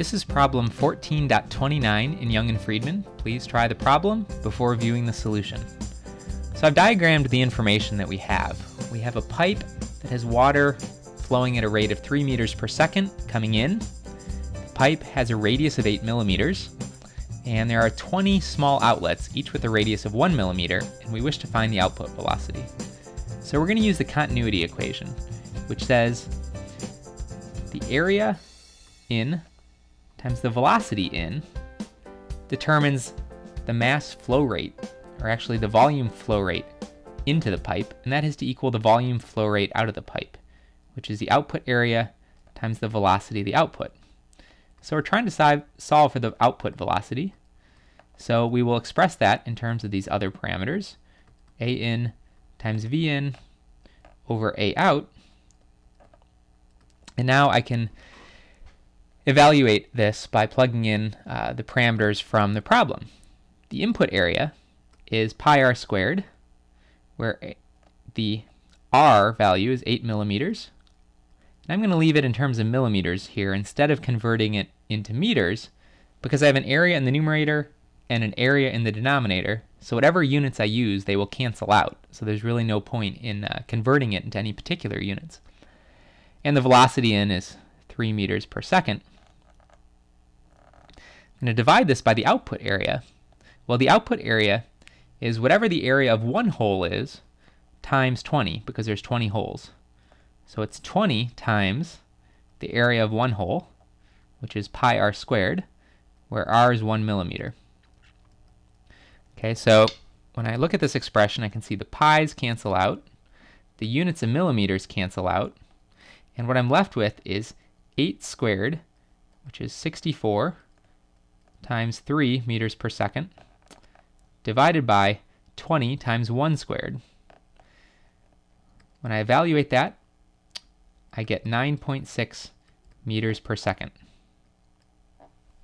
This is problem 14.29 in Young and Freedman. Please try the problem before viewing the solution. So I've diagrammed the information that we have. We have a pipe that has water flowing at a rate of 3 meters per second coming in. The pipe has a radius of 8 millimeters, and there are 20 small outlets, each with a radius of 1 millimeter, and we wish to find the output velocity. So we're going to use the continuity equation, which says the area in times the velocity in determines the mass flow rate, or actually the volume flow rate into the pipe, and that is to equal the volume flow rate out of the pipe, which is the output area times the velocity of the output. So we're trying to solve for the output velocity. So we will express that in terms of these other parameters, A in times V in over A out. And now I can evaluate this by plugging in uh, the parameters from the problem. The input area is pi r squared, where the r value is 8 millimeters. And I'm going to leave it in terms of millimeters here instead of converting it into meters because I have an area in the numerator and an area in the denominator. So whatever units I use, they will cancel out. So there's really no point in uh, converting it into any particular units. And the velocity in is 3 meters per second. I'm going to divide this by the output area. Well, the output area is whatever the area of one hole is times 20 because there's 20 holes. So it's 20 times the area of one hole, which is pi r squared, where r is 1 millimeter. Okay, so when I look at this expression, I can see the pi's cancel out, the units of millimeters cancel out, and what I'm left with is 8 squared, which is 64 times 3 meters per second, divided by 20 times 1 squared. When I evaluate that, I get 9.6 meters per second.